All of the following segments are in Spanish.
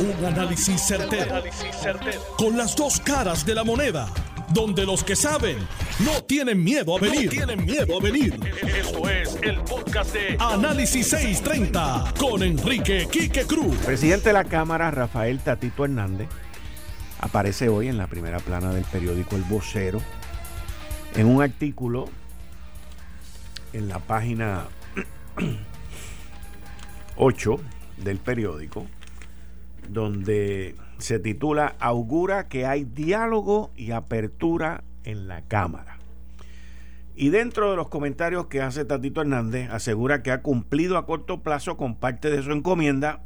Un análisis certero, Con las dos caras de la moneda. Donde los que saben no tienen miedo a venir. tienen miedo a venir. Esto es el podcast de Análisis 630 con Enrique Quique Cruz. Presidente de la Cámara, Rafael Tatito Hernández, aparece hoy en la primera plana del periódico El Vocero en un artículo en la página 8 del periódico, donde se titula Augura que hay diálogo y apertura en la Cámara. Y dentro de los comentarios que hace Tatito Hernández, asegura que ha cumplido a corto plazo con parte de su encomienda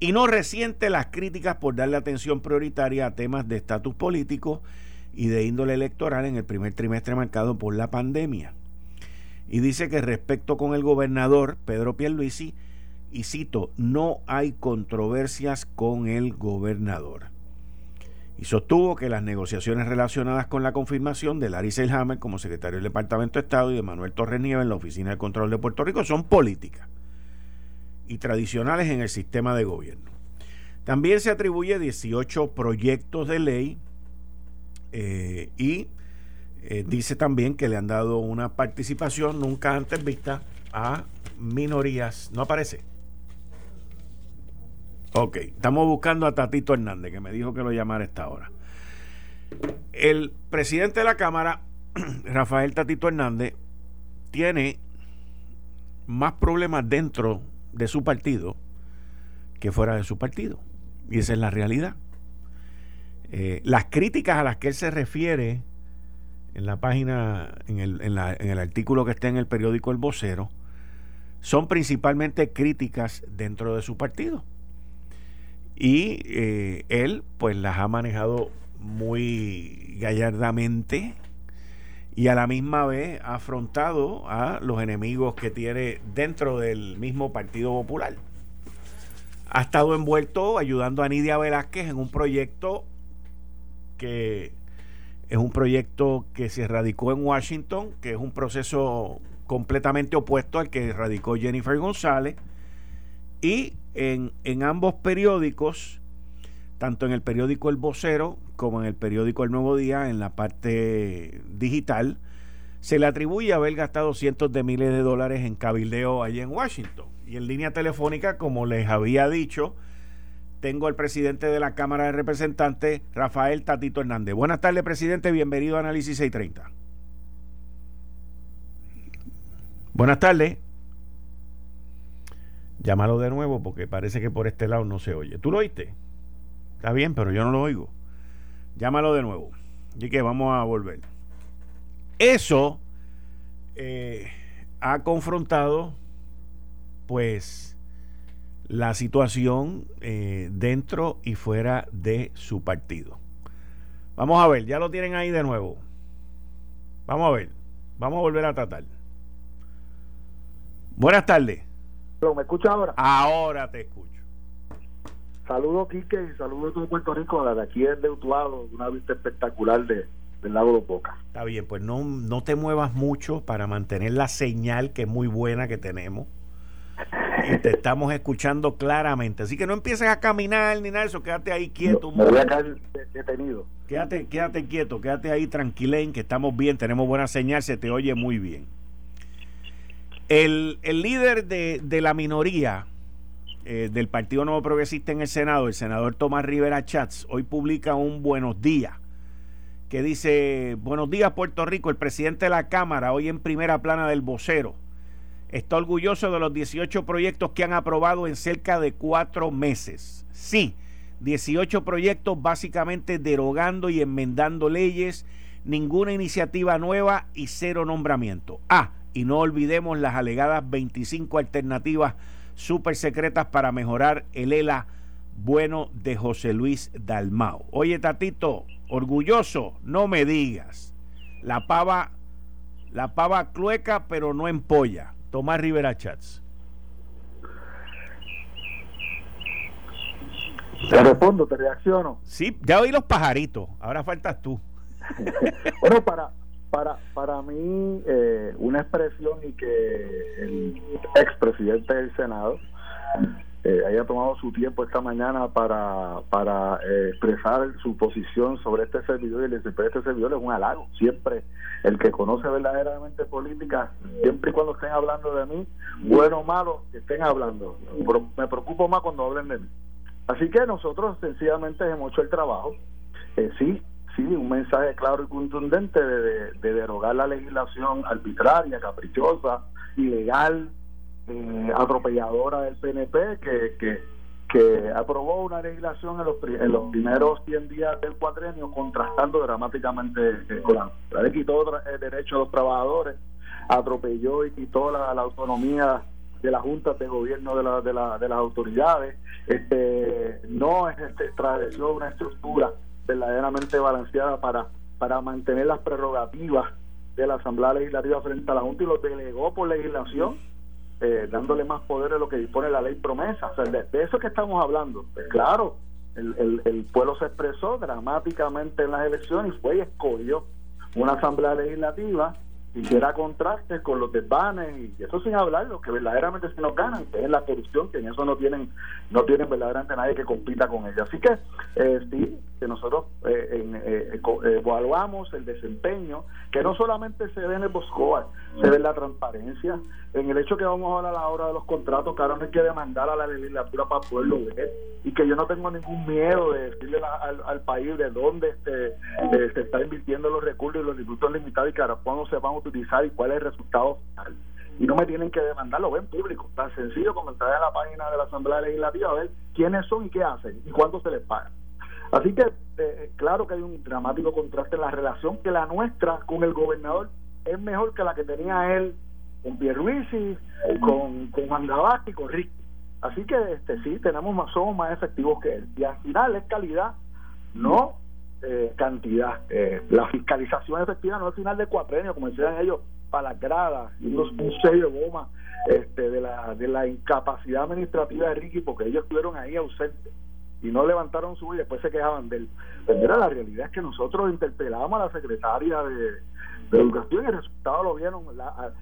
y no resiente las críticas por darle atención prioritaria a temas de estatus político y de índole electoral en el primer trimestre marcado por la pandemia. Y dice que respecto con el gobernador Pedro Pierluisi, y cito, no hay controversias con el gobernador. Y sostuvo que las negociaciones relacionadas con la confirmación de Larry Selhammer como secretario del Departamento de Estado y de Manuel Torres Nieves en la Oficina de Control de Puerto Rico son políticas y tradicionales en el sistema de gobierno. También se atribuye 18 proyectos de ley eh, y eh, dice también que le han dado una participación nunca antes vista a minorías. ¿No aparece? Ok, estamos buscando a Tatito Hernández, que me dijo que lo llamara esta hora. El presidente de la Cámara, Rafael Tatito Hernández, tiene más problemas dentro de su partido que fuera de su partido. Y esa es la realidad. Eh, las críticas a las que él se refiere en la página, en el, en, en el artículo que está en el periódico El Vocero, son principalmente críticas dentro de su partido y eh, él pues las ha manejado muy gallardamente y a la misma vez ha afrontado a los enemigos que tiene dentro del mismo Partido Popular. Ha estado envuelto ayudando a Nidia Velázquez en un proyecto que es un proyecto que se radicó en Washington, que es un proceso completamente opuesto al que radicó Jennifer González y en, en ambos periódicos, tanto en el periódico El Vocero como en el periódico El Nuevo Día, en la parte digital, se le atribuye haber gastado cientos de miles de dólares en cabildeo allí en Washington. Y en línea telefónica, como les había dicho, tengo al presidente de la Cámara de Representantes, Rafael Tatito Hernández. Buenas tardes, presidente. Bienvenido a Análisis 630. Buenas tardes. Llámalo de nuevo porque parece que por este lado no se oye. ¿Tú lo oíste? Está bien, pero yo no lo oigo. Llámalo de nuevo. Y que vamos a volver. Eso eh, ha confrontado, pues, la situación eh, dentro y fuera de su partido. Vamos a ver, ya lo tienen ahí de nuevo. Vamos a ver, vamos a volver a tratar. Buenas tardes. ¿Me escucha ahora? Ahora te escucho. Saludos, Quique, y saludos a todo Puerto Rico, desde aquí de Utuado, una vista espectacular de, del lago de Boca. Está bien, pues no, no te muevas mucho para mantener la señal que es muy buena que tenemos. Y te estamos escuchando claramente. Así que no empieces a caminar ni nada de eso, quédate ahí quieto. me voy a quedar detenido. Quédate, quédate quieto, quédate ahí tranquilén, que estamos bien, tenemos buena señal, se te oye muy bien. El, líder de, la minoría eh, del Partido Nuevo Progresista en el Senado, el senador Tomás Rivera Chats, hoy publica un buenos días que dice, buenos días Puerto Rico, el presidente de la Cámara, hoy en primera plana del vocero, está orgulloso de los 18 proyectos que han aprobado en cerca de cuatro meses. Sí, 18 proyectos básicamente derogando y enmendando leyes, ninguna iniciativa nueva y cero nombramiento. Ah, y no olvidemos las alegadas 25 alternativas súper secretas para mejorar el ELA bueno de José Luis Dalmao. Oye, Tatito, orgulloso, no me digas. La pava, la pava clueca, pero no empolla. Tomás Rivera Chats. Te respondo, te reacciono. Sí, ya oí los pajaritos, ahora faltas tú. bueno, para, para, para mí, eh, una expresión y que el expresidente del Senado eh, haya tomado su tiempo esta mañana para, para eh, expresar su posición sobre este servidor y el desempeño de este servidor es un halago. Siempre el que conoce verdaderamente política, siempre y cuando estén hablando de mí, bueno o malo, que estén hablando. Me preocupo más cuando hablen de mí. Así que nosotros sencillamente hemos hecho el trabajo. Eh, sí, sí, un mensaje claro y contundente de, de derogar la legislación arbitraria, caprichosa, ilegal, eh, atropelladora del PNP que, que, que, aprobó una legislación en los, en los primeros 100 días del cuatrenio contrastando dramáticamente eh, con la, le quitó el derecho a los trabajadores, atropelló y quitó la, autonomía de las juntas de gobierno de, la, de, la, de las autoridades, este no este, estableció una estructura verdaderamente balanceada para, para mantener las prerrogativas de la Asamblea Legislativa frente a la Junta y los delegó por legislación eh, dándole más poder a lo que dispone la ley promesa. De, eso que estamos hablando. Pues claro, el, el, pueblo se expresó dramáticamente en las elecciones y fue y escogió una asamblea legislativa hiciera contrastes con los desvanes y eso sin hablar lo que verdaderamente se nos ganan que es la corrupción que en eso no tienen no tienen verdaderamente nadie que compita con ella así que eh, sí que nosotros eh, evaluamos el desempeño que no solamente se ve en el Boscoa se ve en la transparencia en el hecho que vamos a hablar a la hora de los contratos, que ahora no hay que demandar a la legislatura para poderlo ver, y que yo no tengo ningún miedo de decirle al, país de dónde este, eh, se está invirtiendo los recursos y los tributos limitados y que ahora cuándo se van a utilizar y cuál es el resultado final. Y no me tienen que demandar, lo ven público, tan sencillo como entrar a la página de la Asamblea Legislativa a ver quiénes son y qué hacen y cuánto se les paga. Así que, eh, claro que hay un dramático contraste en la relación que la nuestra con el gobernador es mejor que la que tenía él con Pierluisi, con, con Juan y con Rick. Así que este sí, tenemos más, somos más efectivos que él. Y al final es calidad, no eh, cantidad. Eh, la fiscalización efectiva no es final de cuatrenio, como decían ellos, para las gradas, y un sello de goma este, de, la, de la incapacidad administrativa de Ricky, porque ellos estuvieron ahí ausentes y no levantaron su y después se quejaban de él. Pero mira, la realidad es que nosotros interpelamos a la secretaria de, Educación y el resultado lo vieron. La, a,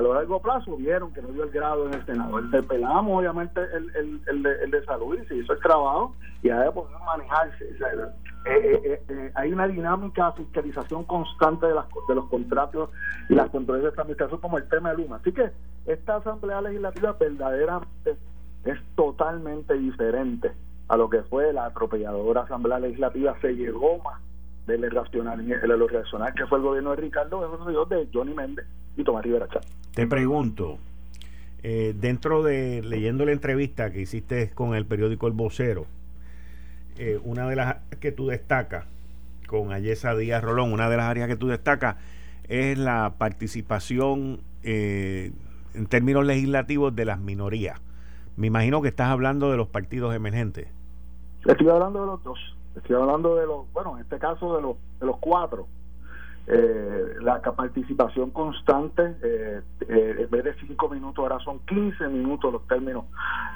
lo largo plazo vieron que no dio el grado en el Senado. Interpelamos obviamente el, el, el, de, el de salud y se hizo el trabajo y ahora poder manejarse. Eh, eh, eh, hay una dinámica de fiscalización constante de, las, de los contratos y las controles de administración como el tema de Luma. Así que esta Asamblea Legislativa verdaderamente es totalmente diferente a lo que fue la atropelladora Asamblea Legislativa. Se llegó más irracional, lo racional que fue el gobierno de Ricardo, de Johnny Méndez y Tomás Rivera Te pregunto, eh, dentro de leyendo la entrevista que hiciste con el periódico El Vocero, eh, una de las que tú destacas con Ayesa Díaz Rolón, una de las áreas que tú destacas es la participación eh, en términos legislativos de las minorías. Me imagino que estás hablando de los partidos emergentes. Estoy hablando de los dos. Estoy hablando de los, bueno, en este caso de los, de los cuatro eh, la participación constante, eh, eh, en vez de cinco minutos, ahora son 15 minutos los términos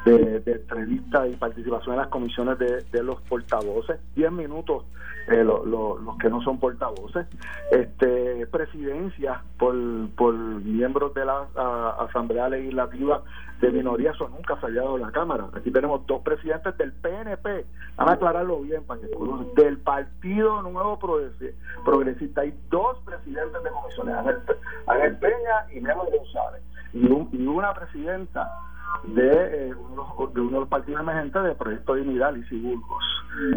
de, de entrevista y participación en las comisiones de, de los portavoces, 10 minutos eh, los que no son portavoces, este, presidencia por, por miembros de la Asamblea Legislativa de minoría, eso nunca ha fallado en la Cámara. Aquí tenemos dos presidentes del PNP, van a aclararlo bien para que del Partido Nuevo Progresista. Hay dos presidentes de comisiones, Ángel, Peña y Memo González, y, y una presidenta de, eh, uno, de uno de los partidos emergentes del Proyecto Dignidad, y Burgos.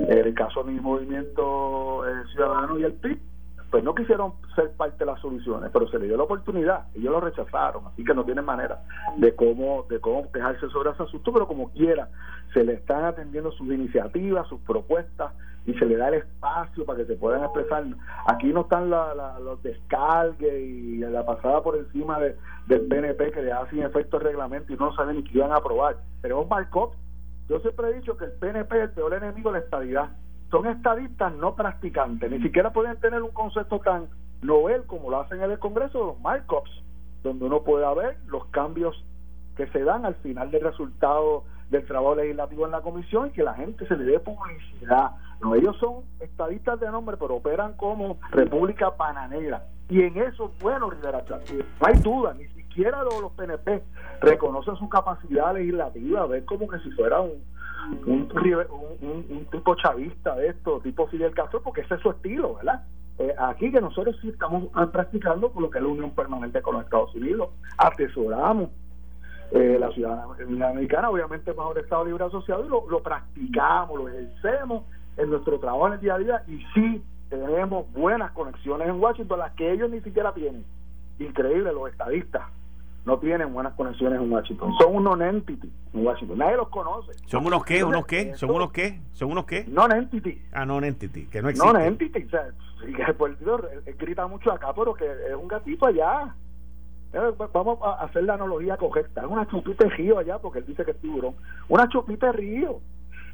En el caso de mi movimiento eh, ciudadano y el PIB, pues no quisieron ser parte de las soluciones, pero se le dio la oportunidad, ellos lo rechazaron, así que no tienen manera de cómo de cómo quejarse sobre ese asunto, pero como quiera, se le están atendiendo sus iniciativas, sus propuestas, y se le da el espacio para que se puedan expresar. Aquí no están los descargues y la pasada por encima de, del PNP que le hacen efecto el reglamento y no saben ni qué iban a aprobar. Tenemos markup. Yo siempre he dicho que el PNP es el peor enemigo de la estabilidad son estadistas no practicantes, ni siquiera pueden tener un concepto tan novel como lo hacen en el Congreso los markups, donde uno puede ver los cambios que se dan al final del resultado del trabajo legislativo en la comisión y que la gente se le dé publicidad. No, ellos son estadistas de nombre, pero operan como República Bananera. Y en eso, bueno, Rivera no hay duda, ni siquiera los, PNP reconocen su capacidad legislativa, ver como que si fuera un, un, un, tipo chavista de esto, tipo Fidel Castro, porque ese es su estilo, ¿verdad? Eh, aquí que nosotros sí estamos practicando con lo que es la unión permanente con los Estados Unidos, atesoramos eh, la ciudadanía americana, obviamente bajo Estado Libre Asociado, y lo practicamos, lo ejercemos en nuestro trabajo en el día a día, y sí tenemos buenas conexiones en Washington, las que ellos ni siquiera tienen. Increíble, los estadistas no tienen buenas conexiones en Washington. Son un non-entity en Washington. Nadie los conoce. ¿Son unos qué? ¿Unos qué? ¿Son unos qué? ¿Son unos qué? Non-entity. Ah, non-entity, que no existe. Non-entity. O sea, él, grita mucho acá, pero que es un gatito allá. Eh, vamos a hacer la analogía correcta. Es una chupita de río allá, porque él dice que es tiburón. Una chupita de río.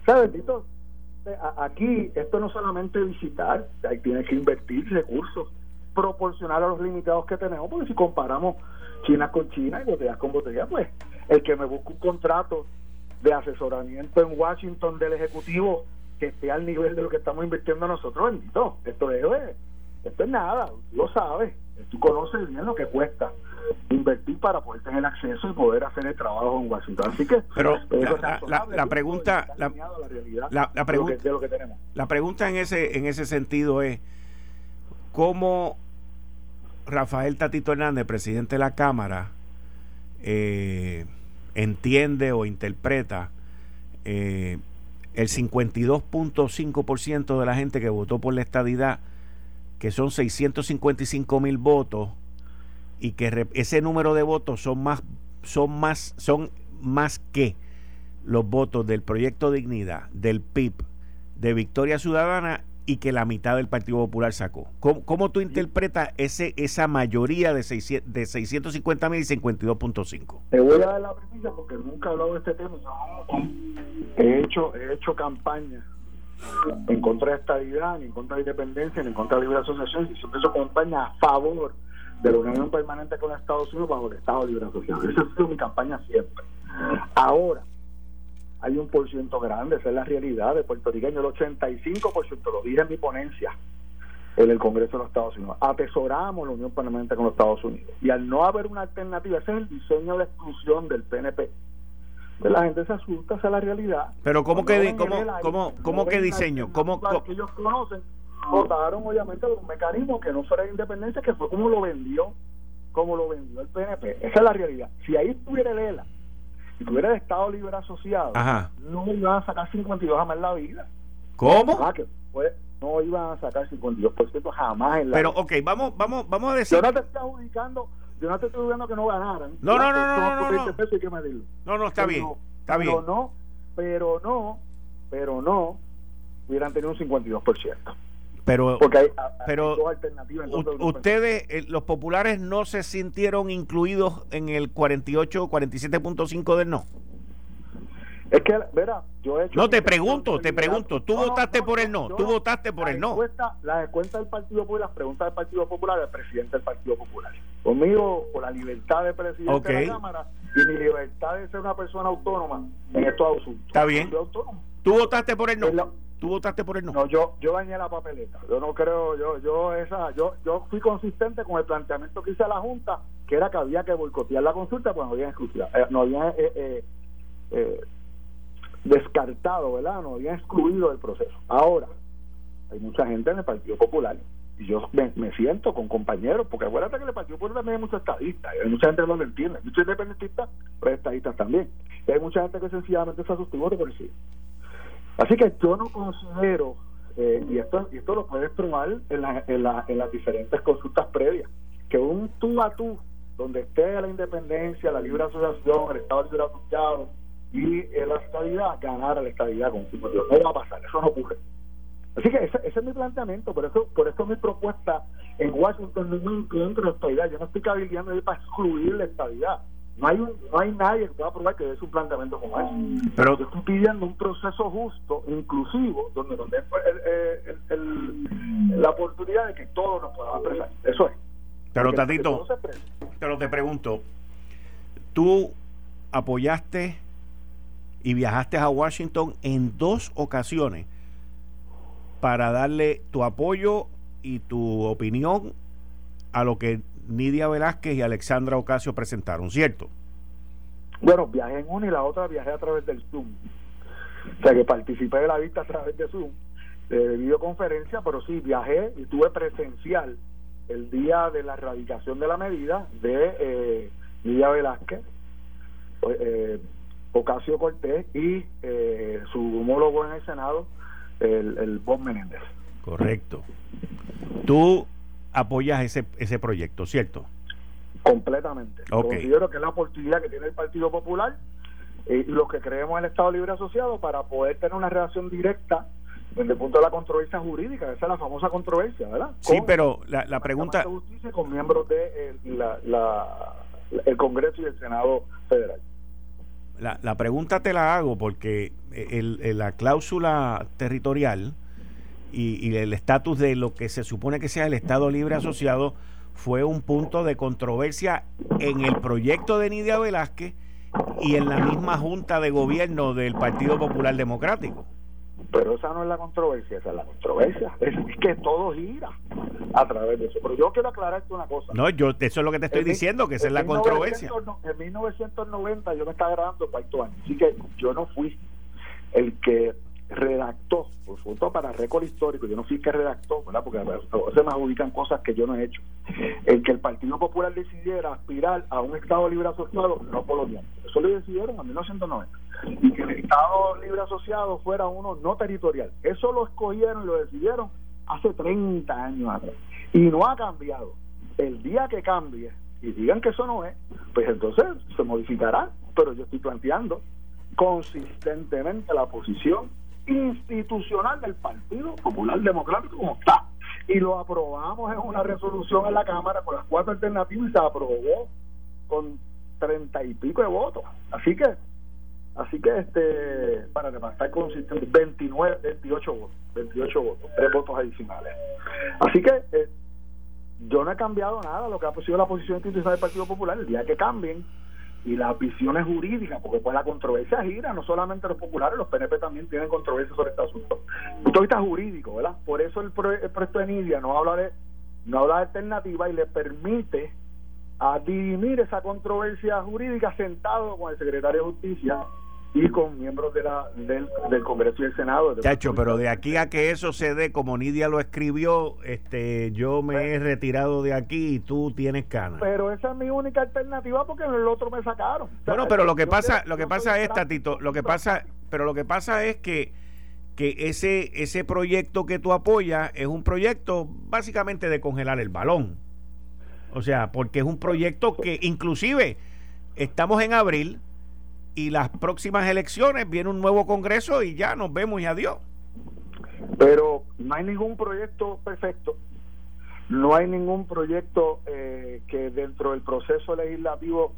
¿Sabes, bendito? Aquí, esto no solamente visitar, hay tienes que invertir recursos proporcional a los limitados que tenemos, porque si comparamos China con China y botellas con botellas, pues el que me busque un contrato de asesoramiento en Washington del Ejecutivo que esté al nivel de lo que estamos invirtiendo nosotros, bendito, esto es, esto es nada, lo sabes, tú conoces bien lo que cuesta invertir para poder tener acceso y poder hacer el trabajo en Washington. Así que, pero la, pregunta, la, la, pregunta, la pregunta en ese en ese sentido es cómo Rafael Tatito Hernández, presidente de la Cámara, eh, entiende o interpreta eh, el 52.5% de la gente que votó por la estadidad, que son 655 mil votos, y que ese número de votos son más, son más, son más que los votos del Proyecto Dignidad, del PIB, de Victoria Ciudadana y que la mitad del Partido Popular sacó. ¿Cómo, tú interpretas ese esa mayoría de, 600, de 650 mil y 52.5? Te voy a dar la premisa porque nunca he hablado de este tema. he hecho, he hecho campaña en contra de estabilidad, en contra de independencia, en contra de libre asociación, y siempre he hecho campaña a favor de la unión permanente con Estados Unidos bajo el Estado Libre Asociación. Esa ha sido mi campaña siempre. Ahora, hay un por ciento grande, esa es la realidad de puertorriqueños, el 85%, lo dije en mi ponencia en el Congreso de los Estados Unidos, atesoramos la unión permanente con los Estados Unidos. Y al no haber una alternativa, ese es el diseño de exclusión del PNP. De la gente se asusta, esa es la realidad. Pero ¿cómo que, cómo, cómo, cómo que diseño? ¿Cómo, que ellos conocen, votaron obviamente un mecanismo que no fuera de independencia, que fue como lo vendió, como lo vendió el PNP. Esa es la realidad. Si ahí estuviera el ELA, si tuviera el Estado Libre Asociado, no iban a sacar 52 jamás en la vida. ¿Cómo? Ah, que no iban a sacar 52% jamás en la Pero, ok, vamos, vamos, vamos a decir. Yo no te estoy adjudicando, yo no te estoy que no ganaran. No, no, no, no, no, no. No, no, está bien, está bien. Pero no, pero no, pero no hubieran tenido un 52% pero pero ustedes eh, los populares no se sintieron incluidos en el 48 47.5 del no. Es que verá yo he hecho no te pregunto te pregunto tú votaste por el no tú votaste por el no. las encuestas del Partido Popular las preguntas del Partido Popular el presidente del Partido Popular. Conmigo por la libertad de presidente de la Cámara y mi libertad de ser una persona autónoma en estos asuntos. Está bien. Tú votaste por el no ¿Tú votaste por el no? No, yo, yo dañé la papeleta. Yo no creo, yo, yo, esa, yo, yo fui consistente con el planteamiento que hice a la Junta, que era que había que boicotear la consulta, pues no habían excluido, eh, no habían eh, eh, eh, descartado, ¿verdad? No habían excluido del proceso. Ahora, hay mucha gente en el Partido Popular y yo me, siento con compañeros, porque acuérdate que en el Partido Popular también hay muchos estadistas, hay mucha gente que no lo entiende, muchos independentistas, pero estadistas también. Y hay mucha gente que sencillamente se asustó por sí. Así que yo no considero, eh, y, esto, y esto lo puedes probar en, la, en, la, en las diferentes consultas previas, que un tú a tú, donde esté la independencia, la libre asociación, el Estado libre asociado y la estabilidad, ganar la estabilidad con No va a pasar, eso no ocurre. Así que ese, ese, es mi planteamiento, por eso por eso mi propuesta en Washington no encuentro la estabilidad. Yo no estoy cabildeando para excluir la estabilidad no hay, no hay nadie que pueda probar que es un planteamiento como ese. Pero yo estoy pidiendo un proceso justo, inclusivo, donde, donde el, la oportunidad de que todos nos podamos expresar. Eso es. Pero, Tatito, pero te pregunto, tú apoyaste y viajaste a Washington en dos ocasiones para darle tu apoyo y tu opinión a lo que Nidia Velázquez y Alexandra Ocasio presentaron, ¿cierto? Bueno, viajé en una y la otra viajé a través del Zoom. O sea que participé de la vista a través de Zoom, de videoconferencia, pero sí viajé y estuve presencial el día de la erradicación de la medida de eh, Nidia Velázquez, eh, Ocasio Cortés y eh, su homólogo en el Senado, el, el Bob Menéndez. Correcto. Tú apoyas ese, ese proyecto, ¿cierto? Completamente. Considero que es la oportunidad que tiene el Partido Popular eh, y los que creemos en el Estado Libre Asociado para poder tener una relación directa desde el punto de la controversia jurídica, esa es la famosa controversia, ¿verdad? Sí, pero la, la pregunta... justicia con miembros de la, el Congreso y el Senado Federal. La, la pregunta te la hago porque el, la cláusula territorial y, el estatus de lo que se supone que sea el Estado Libre Asociado fue un punto de controversia en el proyecto de Nidia Velázquez y en la misma Junta de Gobierno del Partido Popular Democrático. Pero esa no es la controversia, esa es la controversia. Es que todo gira a través de eso. Pero yo quiero aclararte una cosa. No, yo eso es lo que te estoy diciendo, que esa es la controversia. En 1990 yo me estaba grabando para año, así que yo no fui el que redactó, por supuesto para récord histórico, yo no fui que redactó, ¿verdad? porque se me adjudican cosas que yo no he hecho, el que el Partido Popular decidiera aspirar a un Estado libre asociado no colonial. Eso lo decidieron en 1990. Y que el Estado libre asociado fuera uno no territorial. Eso lo escogieron y lo decidieron hace 30 años atrás. Y no ha cambiado. El día que cambie y digan que eso no es, pues entonces se modificará. Pero yo estoy planteando consistentemente la posición institucional del Partido Popular Democrático como está. Y lo aprobamos en una resolución en la Cámara con las cuatro alternativas y se aprobó con treinta y pico de votos. Así que, así que este, para, estar consistente, 29, 28 votos, 28 votos, tres votos adicionales. Así que eh, yo no he cambiado nada lo que ha sido la posición institucional del Partido Popular. El día que cambien, y las visiones jurídicas, porque pues la controversia gira, no solamente los populares, los PNP también tienen controversia sobre este asunto. Punto de vista jurídico, ¿verdad? Por eso el, proyecto de Nidia no habla de no habla de alternativa y le permite a dirimir esa controversia jurídica sentado con el secretario de Justicia y con miembros de la, del, Congreso y el Senado. Chacho, pero de aquí a que eso se dé, como Nidia lo escribió, este yo me he retirado de aquí y tú tienes canas. Pero esa es mi única alternativa porque en el otro me sacaron. bueno, pero lo que pasa, lo que pasa es, Tatito, lo que pasa, pero lo que pasa es que que ese, ese proyecto que tú apoyas es un proyecto básicamente de congelar el balón. O sea, porque es un proyecto que inclusive estamos en abril, y las próximas elecciones viene un nuevo Congreso y ya nos vemos y adiós. Pero no hay ningún proyecto perfecto, no hay ningún proyecto eh, que dentro del proceso legislativo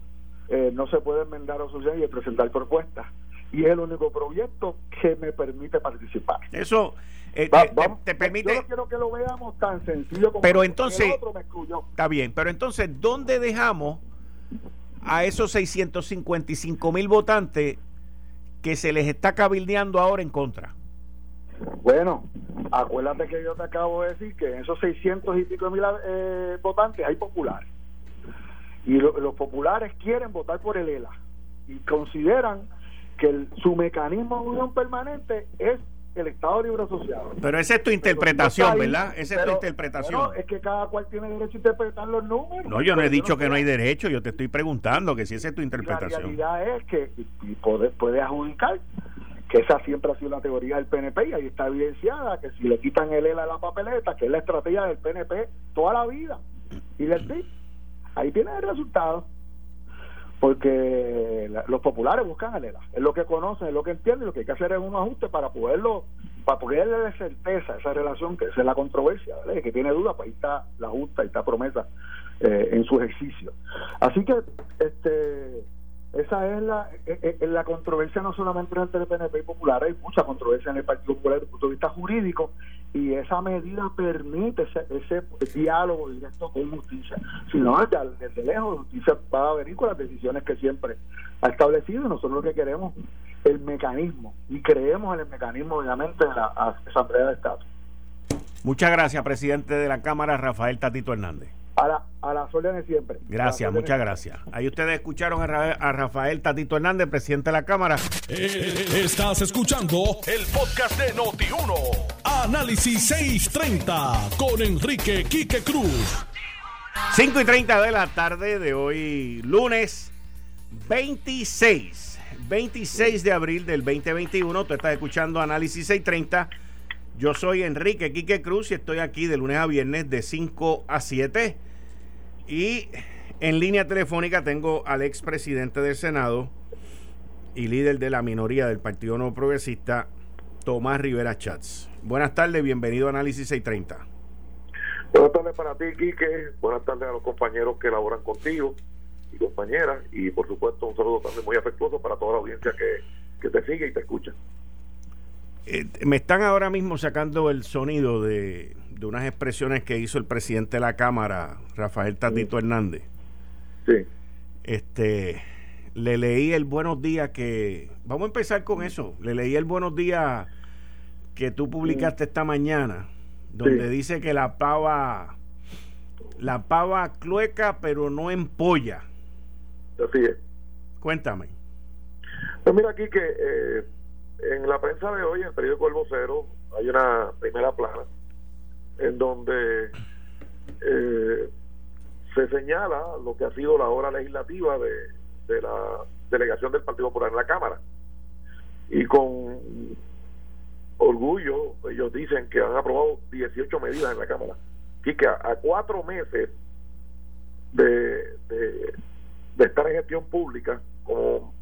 eh, no se puede enmendar o suceder y presentar propuestas. Y es el único proyecto que me permite participar. Eso eh, te, permite. Yo no quiero que lo veamos tan sencillo como pero entonces, el otro me excluyó. Está bien, pero entonces, ¿dónde dejamos a esos 655 mil votantes que se les está cabildeando ahora en contra? Bueno, acuérdate que yo te acabo de decir que en esos 600 y pico mil eh, votantes hay populares. Y los populares quieren votar por el ELA y consideran que su mecanismo de unión permanente es el Estado Libre Asociado. Pero esa es tu interpretación, ¿verdad? Esa es tu interpretación. es que cada cual tiene derecho a interpretar los números. No, yo no he dicho que no hay derecho, yo te estoy preguntando que si esa es tu interpretación. La realidad es que y puede, puede adjudicar que esa siempre ha sido la teoría del PNP y ahí está evidenciada que si le quitan el ELA a la papeleta, que es la estrategia del PNP toda la vida, y del PIB, ahí tiene el resultado porque los populares buscan a ELA, es lo que conocen, es lo que entienden, lo que hay que hacer es un ajuste para poderlo, para poderle dar certeza esa relación, que es la controversia, que tiene duda, pues ahí está la justa, ahí está promesa eh, en su ejercicio. Así que, este esa es la, eh, eh, la controversia no solamente entre el PNP y Popular, hay mucha controversia en el Partido Popular desde el punto de vista jurídico y esa medida permite ese, diálogo directo con justicia. Si no, desde, desde lejos justicia va a venir con las decisiones que siempre ha establecido y nosotros lo que queremos el mecanismo y creemos en el mecanismo obviamente de la Asamblea de Estado. Muchas gracias, presidente de la Cámara, Rafael Tatito Hernández. A, la, a las órdenes siempre. Gracias, muchas gracias. Ahí ustedes escucharon a, Rafael Tatito Hernández, presidente de la Cámara. Eh, estás escuchando el podcast de Noti1. Análisis 630 con Enrique Quique Cruz. 5 y 30 de la tarde de hoy, lunes 26. 26 de abril del 2021. Tú estás escuchando Análisis 630 yo soy Enrique Quique Cruz y estoy aquí de lunes a viernes de 5 a 7. Y en línea telefónica tengo al expresidente del Senado y líder de la minoría del Partido No Progresista, Tomás Rivera Chats. Buenas tardes, bienvenido a Análisis 630. Buenas tardes para ti, Quique. Buenas tardes a los compañeros que laboran contigo y compañeras. Y por supuesto, un saludo también muy afectuoso para toda la audiencia que, que te sigue y te escucha. Eh, me están ahora mismo sacando el sonido de, unas expresiones que hizo el presidente de la Cámara, Rafael Tatito Hernández. Sí. Este, le leí el buenos días que. Vamos a empezar con eso. Le leí el buenos días que tú publicaste esta mañana, donde dice que la pava. La pava clueca, pero no empolla. Así es. Cuéntame. Pues mira aquí que. Eh, en la prensa de hoy, en el periódico El Vocero, hay una primera plana en donde eh, se señala lo que ha sido la hora legislativa de, de la delegación del Partido Popular en la Cámara. Y con orgullo, ellos dicen que han aprobado 18 medidas en la Cámara. Y que a, cuatro meses de, de, de estar en gestión pública, como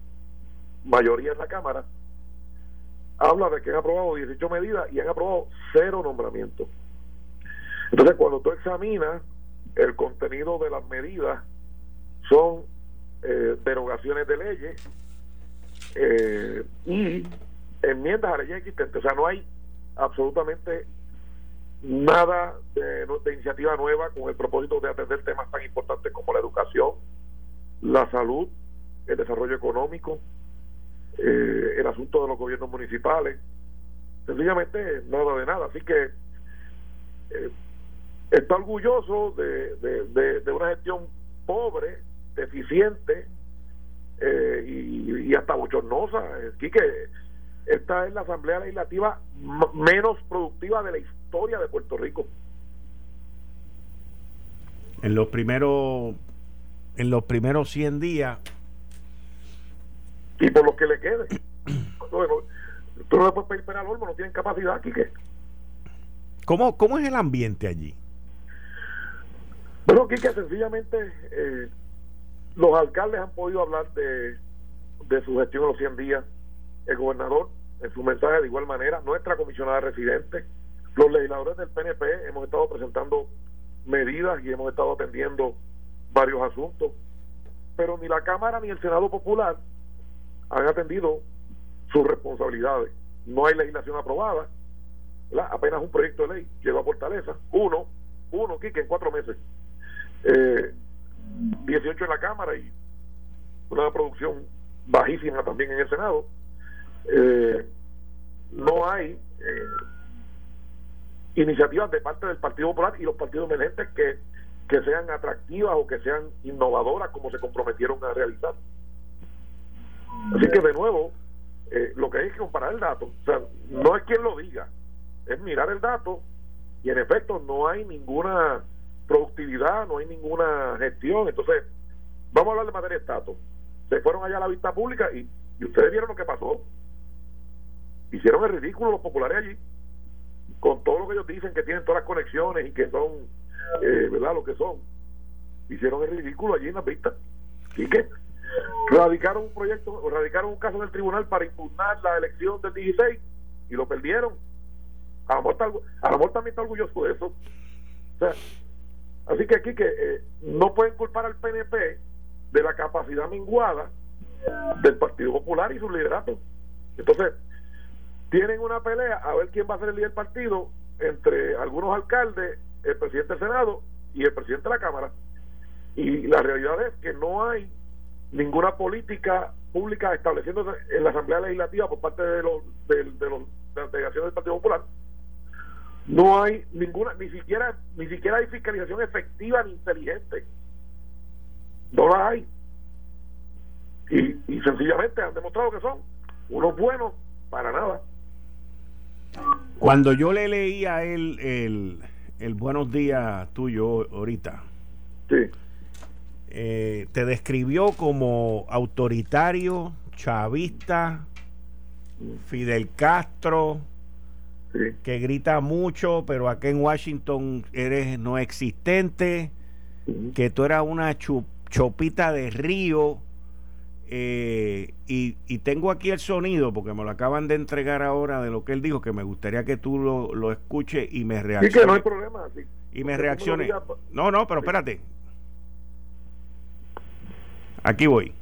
mayoría en la Cámara, habla de que han aprobado 18 medidas y han aprobado cero nombramientos. Entonces, cuando tú examinas el contenido de las medidas, son eh, derogaciones de leyes eh, y enmiendas a leyes existentes. O sea, no hay absolutamente nada de, de, iniciativa nueva con el propósito de atender temas tan importantes como la educación, la salud, el desarrollo económico, eh, el asunto de los gobiernos municipales. Sencillamente nada de nada. Así que eh, está orgulloso de, de, una gestión pobre, deficiente eh, y, hasta bochornosa. que esta es la Asamblea Legislativa menos productiva de la historia de Puerto Rico. En los primeros en los primeros 100 días y por lo que le quede. tú no le puedes pedir pena al olmo, no tienen capacidad aquí que. ¿Cómo, ¿Cómo es el ambiente allí? Bueno, Quique, sencillamente eh, los alcaldes han podido hablar de, de su gestión en los 100 días. El gobernador, en su mensaje de igual manera, nuestra comisionada residente, los legisladores del PNP hemos estado presentando medidas y hemos estado atendiendo varios asuntos, pero ni la Cámara ni el Senado Popular han atendido sus responsabilidades. No hay legislación aprobada, apenas un proyecto de ley llegó a Fortaleza, uno, uno, Quique, en cuatro meses. Eh, 18 en la Cámara y una producción bajísima también en el Senado. Eh, no hay eh, iniciativas de parte del Partido Popular y los partidos emergentes que, que sean atractivas o que sean innovadoras como se comprometieron a realizar. Así que de nuevo, eh, lo que hay que comparar el dato. O sea, no es quien lo diga, es mirar el dato y en efecto no hay ninguna productividad, no hay ninguna gestión. Entonces, vamos a hablar de materia de estatus. Se fueron allá a la vista pública y, ustedes vieron lo que pasó. Hicieron el ridículo los populares allí, con todo lo que ellos dicen que tienen todas las conexiones y que son, eh, ¿verdad?, lo que son. Hicieron el ridículo allí en las vistas. ¿Y qué? radicaron un proyecto, radicaron un caso en el tribunal para impugnar la elección del 16 y lo perdieron. A lo mejor, también está orgulloso de eso. Así que aquí que eh, no pueden culpar al PNP de la capacidad menguada del Partido Popular y su liderato. Entonces, tienen una pelea a ver quién va a ser el líder del partido entre algunos alcaldes, el presidente del Senado y el presidente de la Cámara. Y la realidad es que no hay ninguna política pública estableciéndose en la Asamblea Legislativa por parte de, los, de, los, de las delegaciones del Partido Popular No hay ninguna, ni siquiera, ni siquiera hay fiscalización efectiva ni inteligente. No la hay. Y, y sencillamente han demostrado que son unos buenos para nada. Cuando yo le leí a él el, el buenos días tuyo ahorita, Sí. eh, te describió como autoritario, chavista, Fidel Castro, Sí. que grita mucho, pero aquí en Washington eres no existente, que tú eras una chopita de río. eh, y, y tengo aquí el sonido, porque me lo acaban de entregar ahora de lo que él dijo, que me gustaría que tú lo, lo escuches y me Sí, reacciones. que no hay problema. sí. y me reacciones. digas, No, no, pero espérate. Aquí voy.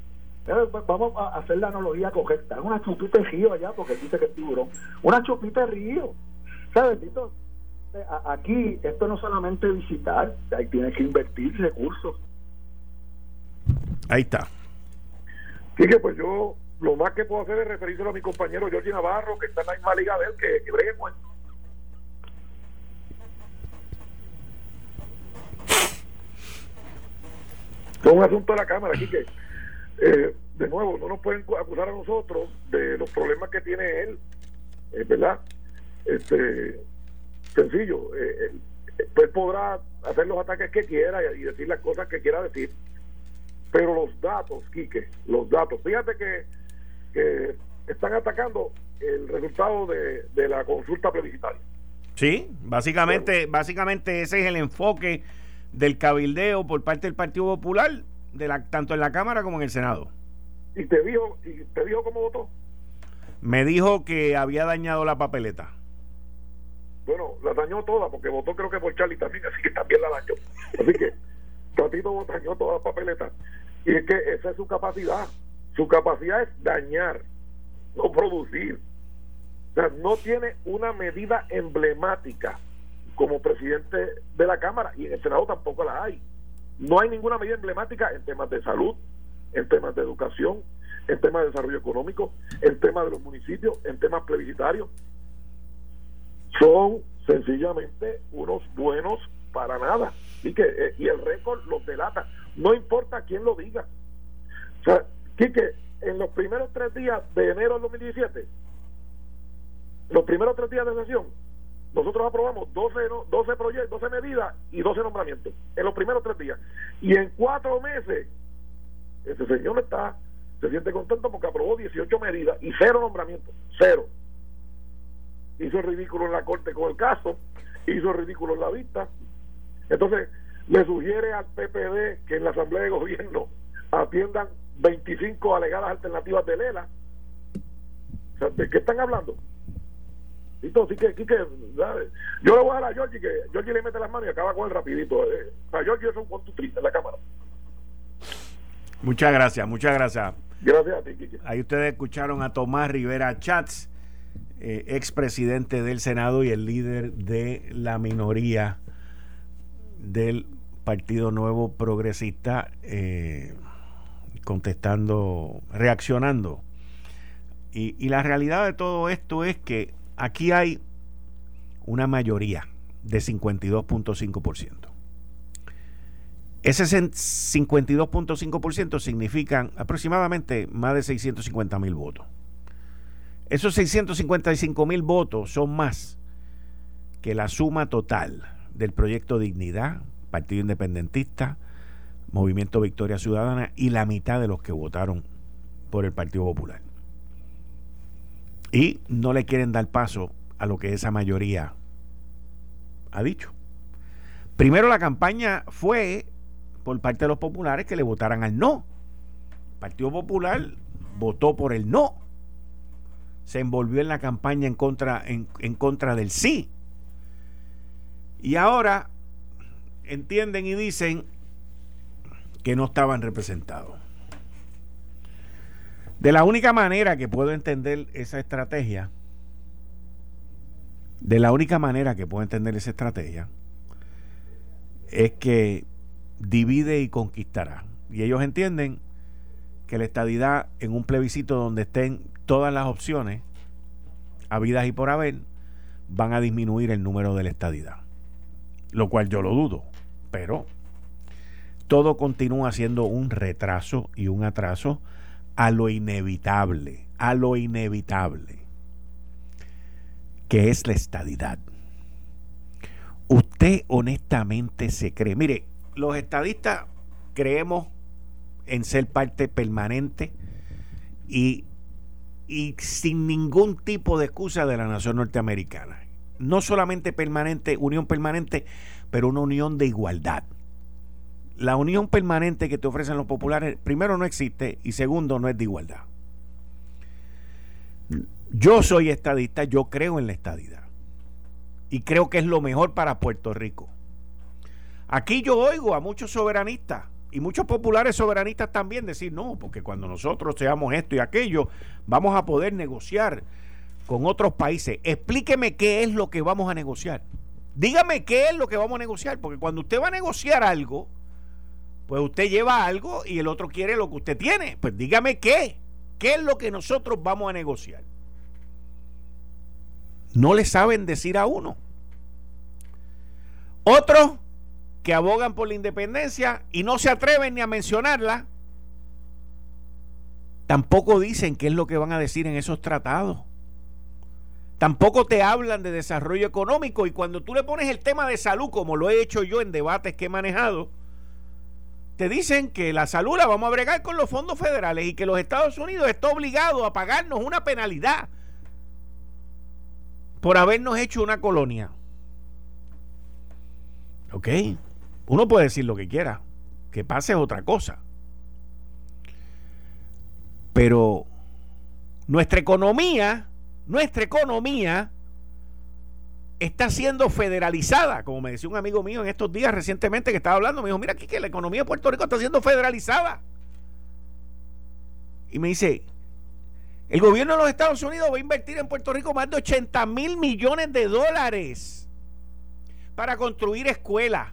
Eh, Vamos a hacer la analogía correcta. Es una chupita de río allá, porque dice que es tiburón. Una chupita de río. ¿Sabes, Tito? Eh, Aquí, esto no es solamente visitar, ahí tienes que invertir recursos. Ahí está. Así que pues yo lo más que puedo hacer es referírselo a mi compañero Jorge Navarro, que está en la misma liga de él, que, que bregue. Es un asunto de la Cámara, aquí que, eh, de nuevo, no nos pueden cu- acusar a nosotros de los problemas que tiene él, ¿verdad? Este, sencillo, eh, él- pues podrá hacer los ataques que quiera y, y decir las cosas que quiera decir, pero los datos, Quique, los datos, fíjate que, que están atacando el resultado de, de la consulta plebiscitaria. Sí, básicamente, básicamente ese es el enfoque del cabildeo por parte del Partido Popular, de la, tanto en la Cámara como en el Senado. Y te dijo, y te dijo cómo votó. Me dijo que había dañado la papeleta. Bueno, la dañó toda, porque votó creo que por Charlie también, así que también la dañó. Así que Tatito dañó toda la papeleta. Y es que esa es su capacidad. Su capacidad es dañar, no producir. O sea, no tiene una medida emblemática como presidente de la Cámara y en el Senado tampoco la hay. No hay ninguna medida emblemática en temas de salud, en temas de educación, en temas de desarrollo económico, en temas de los municipios, en temas plebiscitarios. Son sencillamente unos buenos para nada. Y que eh, y el récord los delata. No importa quién lo diga. O sea Quique en los primeros tres días de enero del 2017 los primeros tres días de sesión nosotros aprobamos 12, no- 12 proyectos 12 medidas y 12 nombramientos en los primeros tres días y en cuatro meses ese señor está se siente contento porque aprobó 18 medidas y cero nombramientos cero hizo ridículo en la corte con el caso, hizo ridículo en la vista. Entonces, le sugiere al PPD que en la Asamblea de Gobierno atiendan 25 alegadas alternativas de Lela. ¿De qué están hablando? Que, Quique, ¿sabes? yo le voy a dar a Georgie que Georgie le mete las manos y acaba con él rapidito. Eh. Sea, Georgie es un punto triste en la Cámara. Muchas gracias, muchas gracias. Gracias a ti, Quique. Ahí ustedes escucharon a Tomás Rivera Chats, eh, expresidente del Senado y el líder de la minoría del Partido Nuevo Progresista, eh, contestando, reaccionando. Y, y la realidad de todo esto es que aquí hay una mayoría de 52.5%. Ese sen- 52.5% significan aproximadamente más de 650 mil votos. Esos 655 mil votos son más que la suma total del proyecto Dignidad, Partido Independentista, Movimiento Victoria Ciudadana y la mitad de los que votaron por el Partido Popular. Y no le quieren dar paso a lo que esa mayoría ha dicho. Primero la campaña fue por parte de los populares que le votaran al no. El Partido Popular votó por el no. Se envolvió en la campaña en contra, en, en contra del sí. Y ahora entienden y dicen que no estaban representados. De la única manera que puedo entender esa estrategia, de la única manera que puedo entender esa estrategia, es que divide y conquistará. Y ellos entienden que la estadidad en un plebiscito donde estén todas las opciones, habidas y por haber, van a disminuir el número de la estadidad. Lo cual yo lo dudo, pero todo continúa siendo un retraso y un atraso a lo inevitable, a lo inevitable, que es la estadidad. Usted honestamente se cree, mire, los estadistas creemos en ser parte permanente y, y sin ningún tipo de excusa de la nación norteamericana. No solamente permanente, unión permanente, pero una unión de igualdad. La unión permanente que te ofrecen los populares, primero no existe y segundo no es de igualdad. Yo soy estadista, yo creo en la estadidad y creo que es lo mejor para Puerto Rico. Aquí yo oigo a muchos soberanistas y muchos populares soberanistas también decir, no, porque cuando nosotros seamos esto y aquello, vamos a poder negociar con otros países. Explíqueme qué es lo que vamos a negociar. Dígame qué es lo que vamos a negociar, porque cuando usted va a negociar algo, pues usted lleva algo y el otro quiere lo que usted tiene. Pues dígame qué. ¿Qué es lo que nosotros vamos a negociar? No le saben decir a uno. Otros que abogan por la independencia y no se atreven ni a mencionarla, tampoco dicen qué es lo que van a decir en esos tratados. Tampoco te hablan de desarrollo económico y cuando tú le pones el tema de salud, como lo he hecho yo en debates que he manejado, te dicen que la salud la vamos a bregar con los fondos federales y que los Estados Unidos está obligado a pagarnos una penalidad por habernos hecho una colonia. ¿Ok? Uno puede decir lo que quiera, que pase otra cosa. Pero nuestra economía, nuestra economía está siendo federalizada, como me decía un amigo mío en estos días recientemente que estaba hablando, me dijo, mira aquí que la economía de Puerto Rico está siendo federalizada. Y me dice, el gobierno de los Estados Unidos va a invertir en Puerto Rico más de 80 mil millones de dólares para construir escuelas,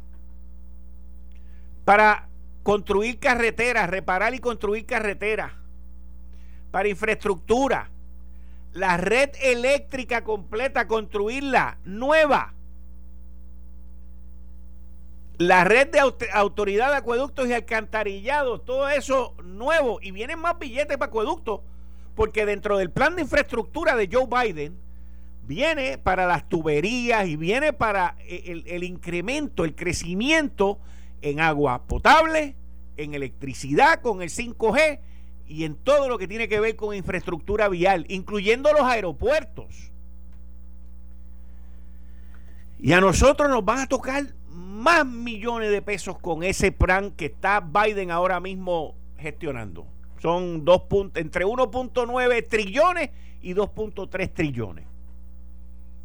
para construir carreteras, reparar y construir carreteras, para infraestructura, la red eléctrica completa, construirla nueva, la red de autoridad de acueductos y alcantarillados, todo eso nuevo, y vienen más billetes para acueductos, porque dentro del plan de infraestructura de Joe Biden, viene para las tuberías y viene para el, el incremento, el crecimiento en agua potable, en electricidad con el 5G y en todo lo que tiene que ver con infraestructura vial, incluyendo los aeropuertos. Y a nosotros nos van a tocar más millones de pesos con ese plan que está Biden ahora mismo gestionando. Son dos entre 1.9 trillones y 2.3 trillones.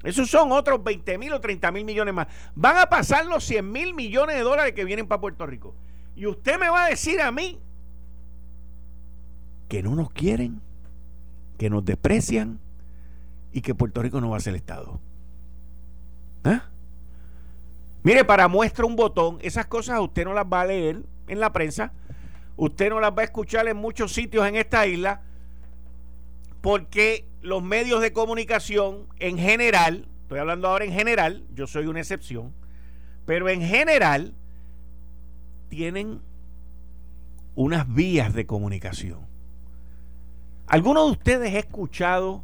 Esos son otros 20 mil o 30 mil millones más. Van a pasar los 100 mil millones de dólares que vienen para Puerto Rico. Y usted me va a decir a mí que no nos quieren, que nos desprecian y que Puerto Rico no va a ser Estado. ¿Ah? Mire, para muestra un botón, esas cosas usted no las va a leer en la prensa, usted no las va a escuchar en muchos sitios en esta isla, porque los medios de comunicación en general, estoy hablando ahora en general, yo soy una excepción, pero en general tienen unas vías de comunicación. ¿Alguno de ustedes ha escuchado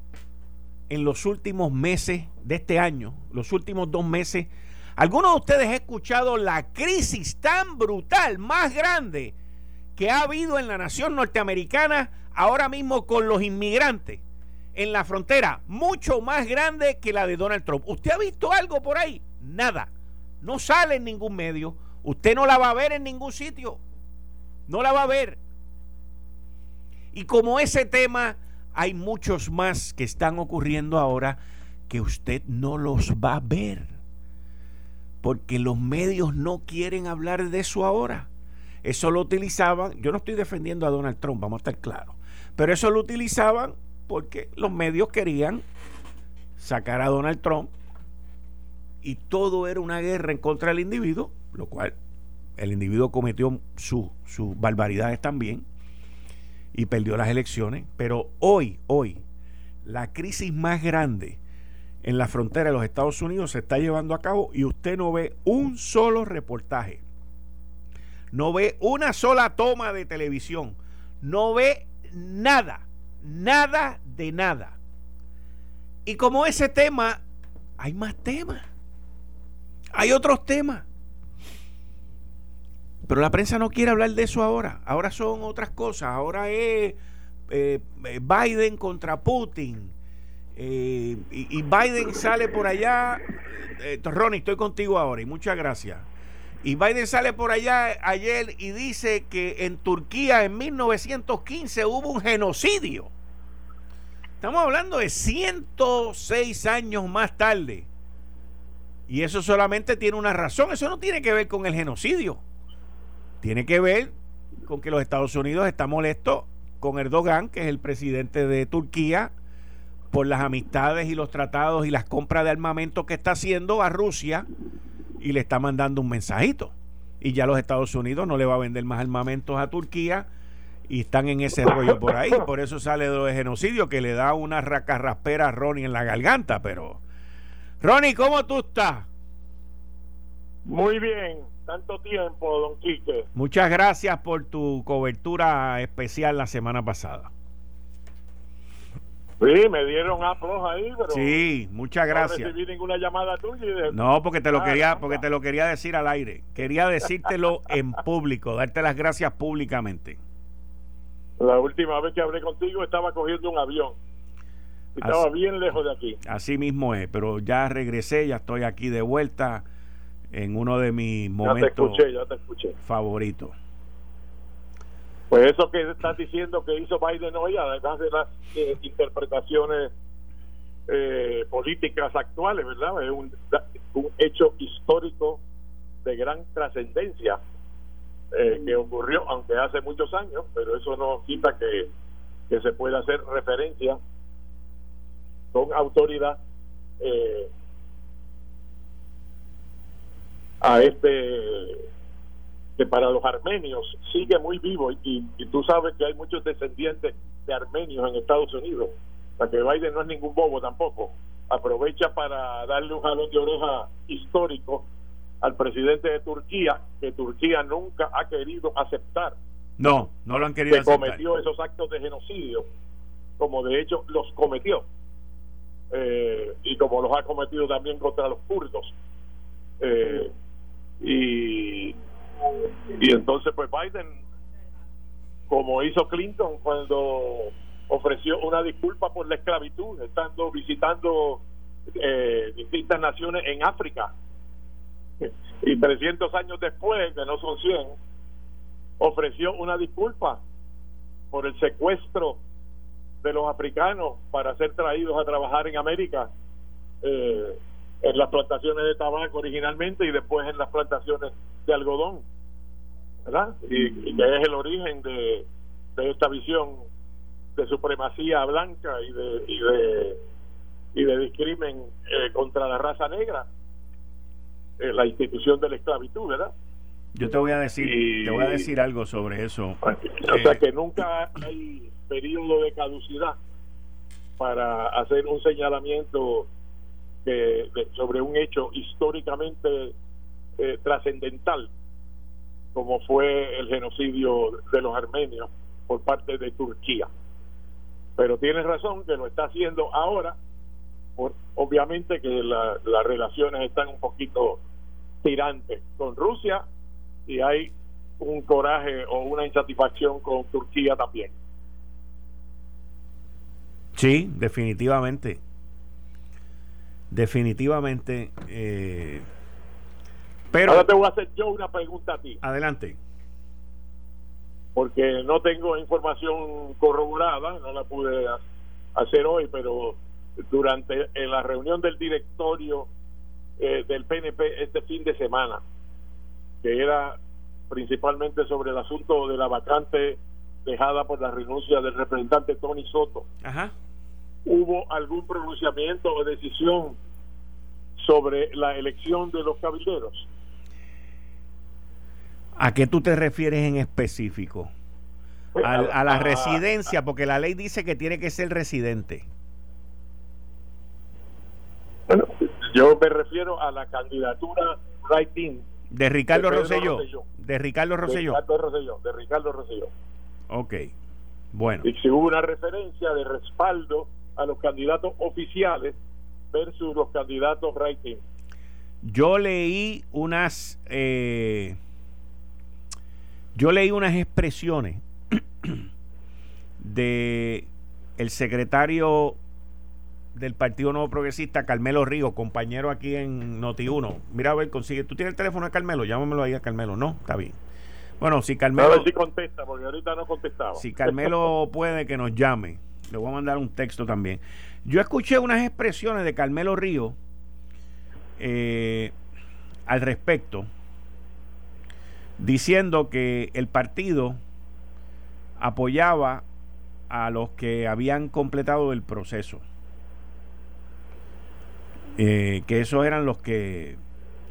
en los últimos meses de este año, los últimos dos meses, ¿alguno de ustedes ha escuchado la crisis tan brutal, más grande que ha habido en la nación norteamericana ahora mismo con los inmigrantes? en la frontera, mucho más grande que la de Donald Trump. ¿Usted ha visto algo por ahí? Nada. No sale en ningún medio. Usted no la va a ver en ningún sitio. No la va a ver. Y como ese tema, hay muchos más que están ocurriendo ahora que usted no los va a ver. Porque los medios no quieren hablar de eso ahora. Eso lo utilizaban, yo no estoy defendiendo a Donald Trump, vamos a estar claros, pero eso lo utilizaban porque los medios querían sacar a Donald Trump y todo era una guerra en contra del individuo, lo cual el individuo cometió sus barbaridades también y perdió las elecciones. Pero hoy, hoy, la crisis más grande en la frontera de los Estados Unidos se está llevando a cabo y usted no ve un solo reportaje. No ve una sola toma de televisión. No ve nada. Nada de nada. Y como ese tema, hay más temas. Hay otros temas. Pero la prensa no quiere hablar de eso ahora. Ahora son otras cosas. Ahora es eh, eh, Biden contra Putin. Eh, y, Biden sale por allá. Ronnie, estoy contigo ahora y muchas gracias. Y Biden sale por allá ayer y dice que en Turquía en 1915 hubo un genocidio. Estamos hablando de 106 años más tarde. Y eso solamente tiene una razón. Eso no tiene que ver con el genocidio. Tiene que ver con que los Estados Unidos está molesto con Erdogan, que es el presidente de Turquía, por las amistades y los tratados y las compras de armamento que está haciendo a Rusia y le está mandando un mensajito. Y ya los Estados Unidos no le va a vender más armamentos a Turquía y están en ese rollo por ahí. Por eso sale de genocidio que le da una racarraspera a Ronnie en la garganta. Pero, Ronnie, ¿cómo tú estás? Muy bien tanto tiempo, don Quique. Muchas gracias por tu cobertura especial la semana pasada. Sí, me dieron aplos ahí, pero sí, muchas gracias. No recibí ninguna llamada tuya. No, porque te lo quería, porque te lo quería decir al aire. Quería decírtelo en público, darte las gracias públicamente. La última vez que hablé contigo estaba cogiendo un avión. Estaba bien lejos de aquí. Así mismo es, pero ya regresé, ya estoy aquí de vuelta en uno de mis momentos favoritos. Pues eso que estás diciendo que hizo Biden hoy, además de las eh, interpretaciones eh, políticas actuales, ¿verdad? Es un, hecho histórico de gran trascendencia eh, que ocurrió, aunque hace muchos años, pero eso no quita que, que se pueda hacer referencia con autoridad eh, a este que para los armenios sigue muy vivo y, tú sabes que hay muchos descendientes de armenios en Estados Unidos. O sea que Biden no es ningún bobo tampoco. Aprovecha para darle un jalón de oreja histórico al presidente de Turquía, que Turquía nunca ha querido aceptar. No, no lo han querido que cometió esos actos de genocidio, como de hecho los cometió. Eh, y como los ha cometido también contra los kurdos. Eh, y, y entonces pues Biden, como hizo Clinton cuando ofreció una disculpa por la esclavitud, estando visitando eh, distintas naciones en África, y 300 años después, que no son 100, ofreció una disculpa por el secuestro de los africanos para ser traídos a trabajar en América. Eh, en las plantaciones de tabaco originalmente y después en las plantaciones de algodón, ¿verdad? Y, que es el origen de, esta visión de supremacía blanca y de y de, y de discrimen eh, contra la raza negra, eh, la institución de la esclavitud, ¿verdad? Yo te voy a decir, te voy a decir algo sobre eso. O sea que nunca hay periodo de caducidad para hacer un señalamiento sobre un hecho históricamente eh, trascendental como fue el genocidio de los armenios por parte de Turquía. Pero tienes razón que lo está haciendo ahora, por, obviamente que las relaciones están un poquito tirantes con Rusia y hay un coraje o una insatisfacción con Turquía también. Sí, definitivamente definitivamente. Eh, pero Ahora te voy a hacer yo una pregunta a ti. Adelante. Porque no tengo información corroborada, no la pude hacer hoy, pero durante en la reunión del directorio eh, del PNP este fin de semana, que era principalmente sobre el asunto de la vacante dejada por la renuncia del representante Tony Soto. Ajá hubo algún pronunciamiento o decisión sobre la elección de los cabilderos. ¿A qué tú te refieres en específico? A, la residencia, porque la ley dice que tiene que ser residente. Yo me refiero a la candidatura writing de Ricardo Rosselló. De Ricardo Rosselló. De Ricardo Rosselló. De Ricardo Rosselló. Ok. Bueno. Y si hubo una referencia de respaldo a los candidatos oficiales versus los candidatos writing. Yo leí unas. Eh, yo leí unas expresiones de el secretario del Partido Nuevo Progresista, Carmelo Río, compañero aquí en Noti1. Mira, a ver, consigue. ¿Tú tienes el teléfono de Carmelo? Llámamelo ahí a Carmelo. No, está bien. Bueno, si Carmelo. A ver si contesta, porque ahorita no contestaba. Si Carmelo puede, que nos llame. Le voy a mandar un texto también. Yo escuché unas expresiones de Carmelo Río eh, al respecto, diciendo que el partido apoyaba a los que habían completado el proceso. Eh, que esos eran los que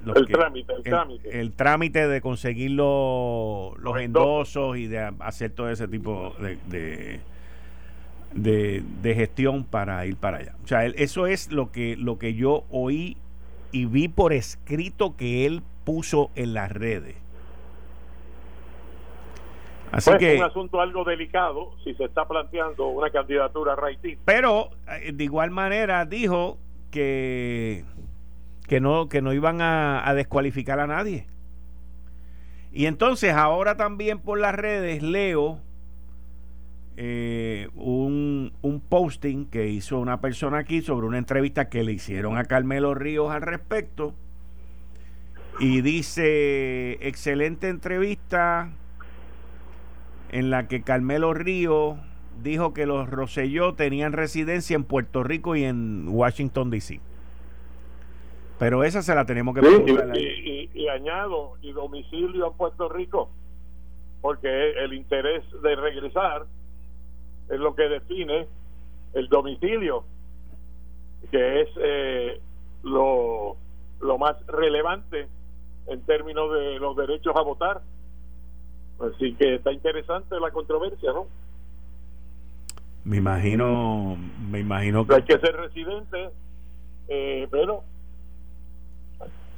el, trámite, el, trámite. El trámite de conseguir los, endosos y de hacer todo ese tipo de, de, gestión para ir para allá. O sea, eso es lo que, lo que yo oí y vi por escrito que él puso en las redes. Así pues, que es un asunto algo delicado si se está planteando una candidatura a Pero eh, de igual manera dijo que que no, que no iban a, descualificar a nadie. Y entonces ahora también por las redes leo eh, un, un, posting que hizo una persona aquí sobre una entrevista que le hicieron a Carmelo Ríos al respecto. Y dice, excelente entrevista en la que Carmelo Ríos dijo que los Roselló tenían residencia en Puerto Rico y en Washington, D.C. Pero esa se la tenemos que sí, y, añado, y domicilio en Puerto Rico, porque el interés de regresar es lo que define el domicilio, que es eh, lo, lo más relevante en términos de los derechos a votar. Así que está interesante la controversia, ¿no? Me imagino, me imagino que... Hay que ser residente, eh, pero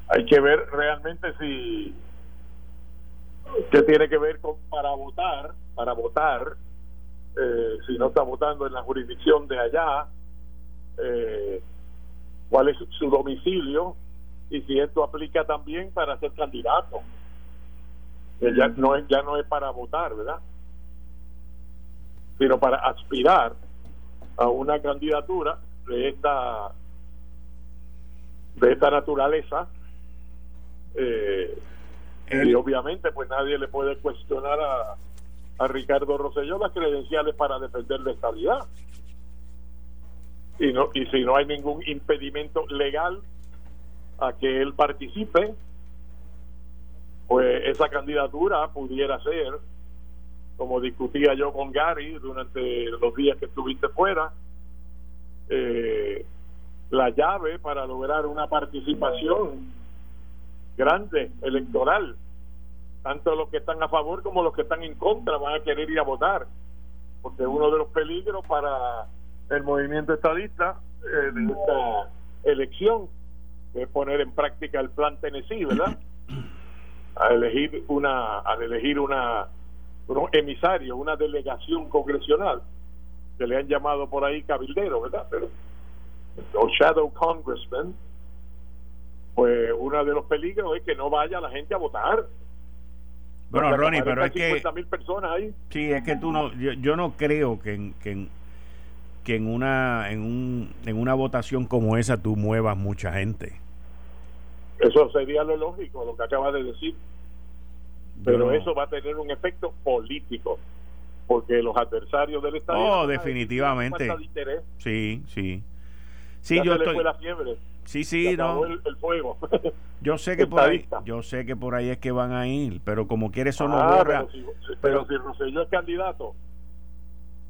hay que ver realmente si qué tiene que ver con para votar para votar eh, si no está votando en la jurisdicción de allá eh, cuál es su domicilio y si esto aplica también para ser candidato que ya no es ya no es para votar verdad sino para aspirar a una candidatura de esta de esta naturaleza eh, y obviamente pues nadie le puede cuestionar a, a Ricardo Rosselló las credenciales para defender la estabilidad. Y, no, y si no hay ningún impedimento legal a que él participe, pues esa candidatura pudiera ser, como discutía yo con Gary durante los días que estuviste fuera, eh, la llave para lograr una participación grande electoral. Tanto los que están a favor como los que están en contra van a querer ir a votar. Porque uno de los peligros para el movimiento estadista eh, de esta elección es poner en práctica el plan Tennessee, ¿verdad? A elegir una, al elegir una, un emisario, una delegación congresional, que le han llamado por ahí cabildero, ¿verdad? Pero, o shadow congressman, pues uno de los peligros es que no vaya la gente a votar. Bueno, Ronnie, pero es que... mil personas ahí. Sí, es que tú no... Yo, no creo que en, que en, una, en, un, en una votación como esa tú muevas mucha gente. Eso sería lo lógico, lo que acabas de decir. Pero eso va a tener un efecto político, porque los adversarios del Estado... Oh, definitivamente. Sí, sí. Sí, yo estoy... la fiebre. Sí, sí, no. El, fuego. Yo sé que por ahí, yo sé que por ahí es que van a ir, pero como quiere eso no ah, Pero si, pero, si es candidato.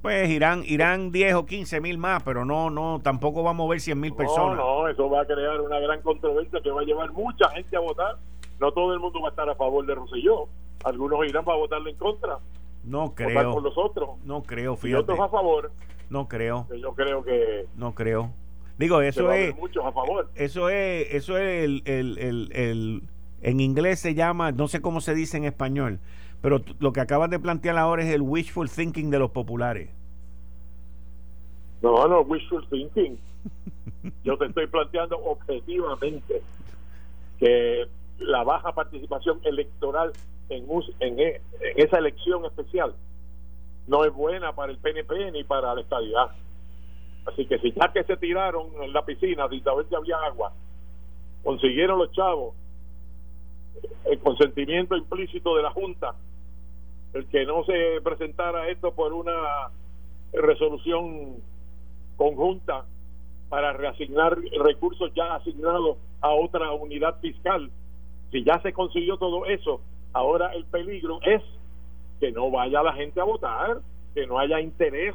Pues irán, irán 10 o 15 mil más, pero no, no, tampoco va a mover 100 mil personas. No, no, eso va a crear una gran controversia que va a llevar mucha gente a votar. No todo el mundo va a estar a favor de Rosselló. Algunos irán para votarle en contra. No creo. por los otros. No creo, fíjate. Y otros a favor. No creo. Yo creo que. No creo. Digo, eso es. A favor. Eso es, eso es el, el, el, el, En inglés se llama, no sé cómo se dice en español, pero lo que acabas de plantear ahora es el wishful thinking de los populares. No, no, wishful thinking. Yo te estoy planteando objetivamente que la baja participación electoral en, en, en esa elección especial no es buena para el PNP ni para la estabilidad. Así que si ya que se tiraron en la piscina sin saber si había agua, consiguieron los chavos el consentimiento implícito de la Junta, el que no se presentara esto por una resolución conjunta para reasignar recursos ya asignados a otra unidad fiscal. Si ya se consiguió todo eso, ahora el peligro es que no vaya la gente a votar, que no haya interés.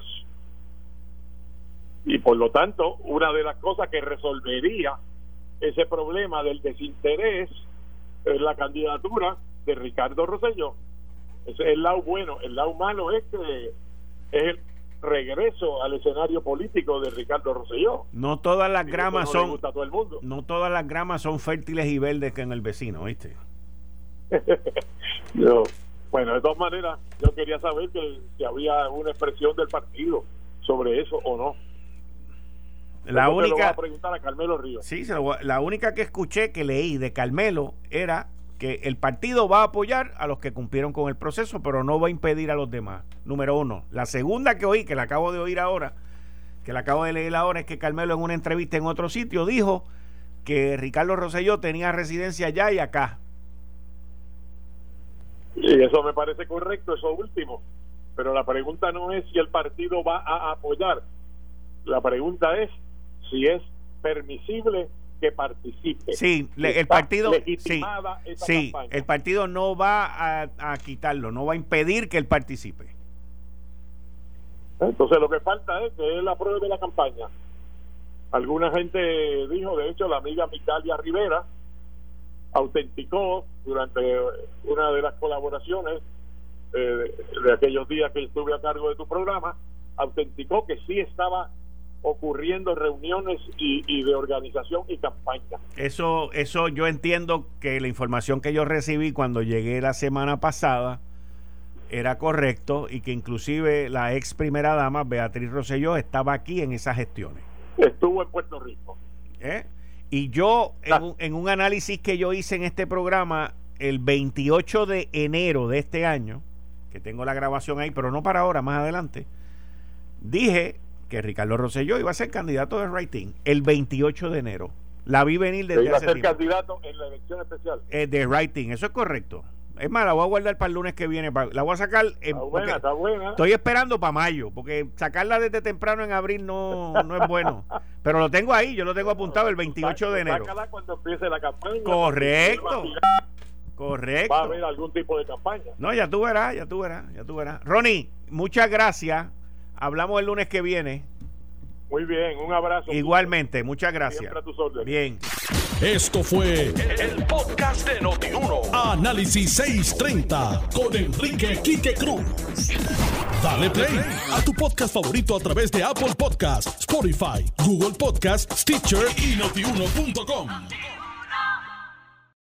Y por lo tanto, una de las cosas que resolvería ese problema del desinterés es la candidatura de Ricardo Rosselló. Ese es el lado bueno. El lado malo es que es el regreso al escenario político de Ricardo Rosselló. No todas las gramas son no todas las gramas son fértiles y verdes que en el vecino, ¿viste? no. Bueno, de todas maneras, yo quería saber que, si había una expresión del partido sobre eso o no. La única. a preguntar a Carmelo Ríos. Sí, la única que escuché que leí de Carmelo era que el partido va a apoyar a los que cumplieron con el proceso, pero no va a impedir a los demás. Número uno. La segunda que oí, que la acabo de oír ahora, que la acabo de leer ahora, es que Carmelo en una entrevista en otro sitio dijo que Ricardo Rosselló tenía residencia allá y acá. Y eso me parece correcto, eso último. Pero la pregunta no es si el partido va a apoyar. La pregunta es si es permisible que participe. Sí, el partido sí, el partido no va a, quitarlo, no va a impedir que él participe. Entonces lo que falta es que él apruebe la campaña. Alguna gente dijo, de hecho, la amiga Mitalia Rivera, autenticó durante una de las colaboraciones eh, de, aquellos días que estuve a cargo de tu programa, autenticó que sí estaba ocurriendo reuniones y, de organización y campaña. Eso, eso yo entiendo que la información que yo recibí cuando llegué la semana pasada era correcto y que inclusive la ex primera dama Beatriz Rosselló estaba aquí en esas gestiones. Estuvo en Puerto Rico. ¿Eh? Y yo, en un, análisis que yo hice en este programa, el 28 de enero de este año, que tengo la grabación ahí, pero no para ahora, más adelante, dije que Ricardo Rosselló iba a ser candidato de rating el 28 de enero. La vi venir desde iba a ser candidato en la elección especial. Eh, de rating, eso es correcto. Es más, la voy a guardar para el lunes que viene. la voy a sacar. está buena, está buena. Estoy esperando para mayo, porque sacarla desde temprano en abril no, no es bueno. Pero lo tengo ahí, yo lo tengo apuntado el 28 de enero. Sácala cuando empiece la campaña. Correcto. Correcto. Va a haber algún tipo de campaña. No, ya tú verás, ya tú verás, ya tú verás. Ronnie, muchas gracias. Hablamos el lunes que viene. Muy bien, un abrazo. Igualmente, muchas gracias. Bien. Esto fue el, podcast de Notiuno. Análisis 630 con Enrique Quique Cruz. Dale play a tu podcast favorito a través de Apple Podcasts, Spotify, Google Podcasts, Stitcher y notiuno.com.